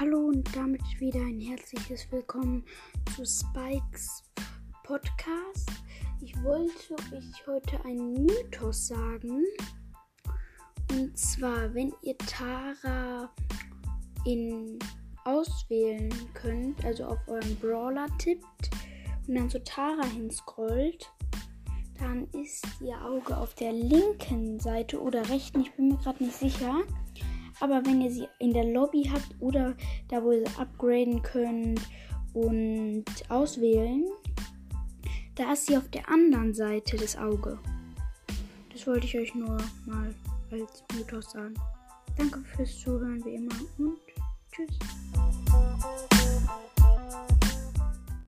Hallo und damit wieder ein herzliches Willkommen zu Spikes Podcast. Ich wollte euch heute einen Mythos sagen. Und zwar, wenn ihr Tara in auswählen könnt, also auf euren Brawler tippt und dann zu Tara hinscrollt, dann ist ihr Auge auf der linken Seite oder rechten, ich bin mir gerade nicht sicher. Aber wenn ihr sie in der Lobby habt oder da, wo ihr sie upgraden könnt und auswählen, da ist sie auf der anderen Seite des Auge. Das wollte ich euch nur mal als Mythos sagen. Danke fürs Zuhören wie immer und tschüss.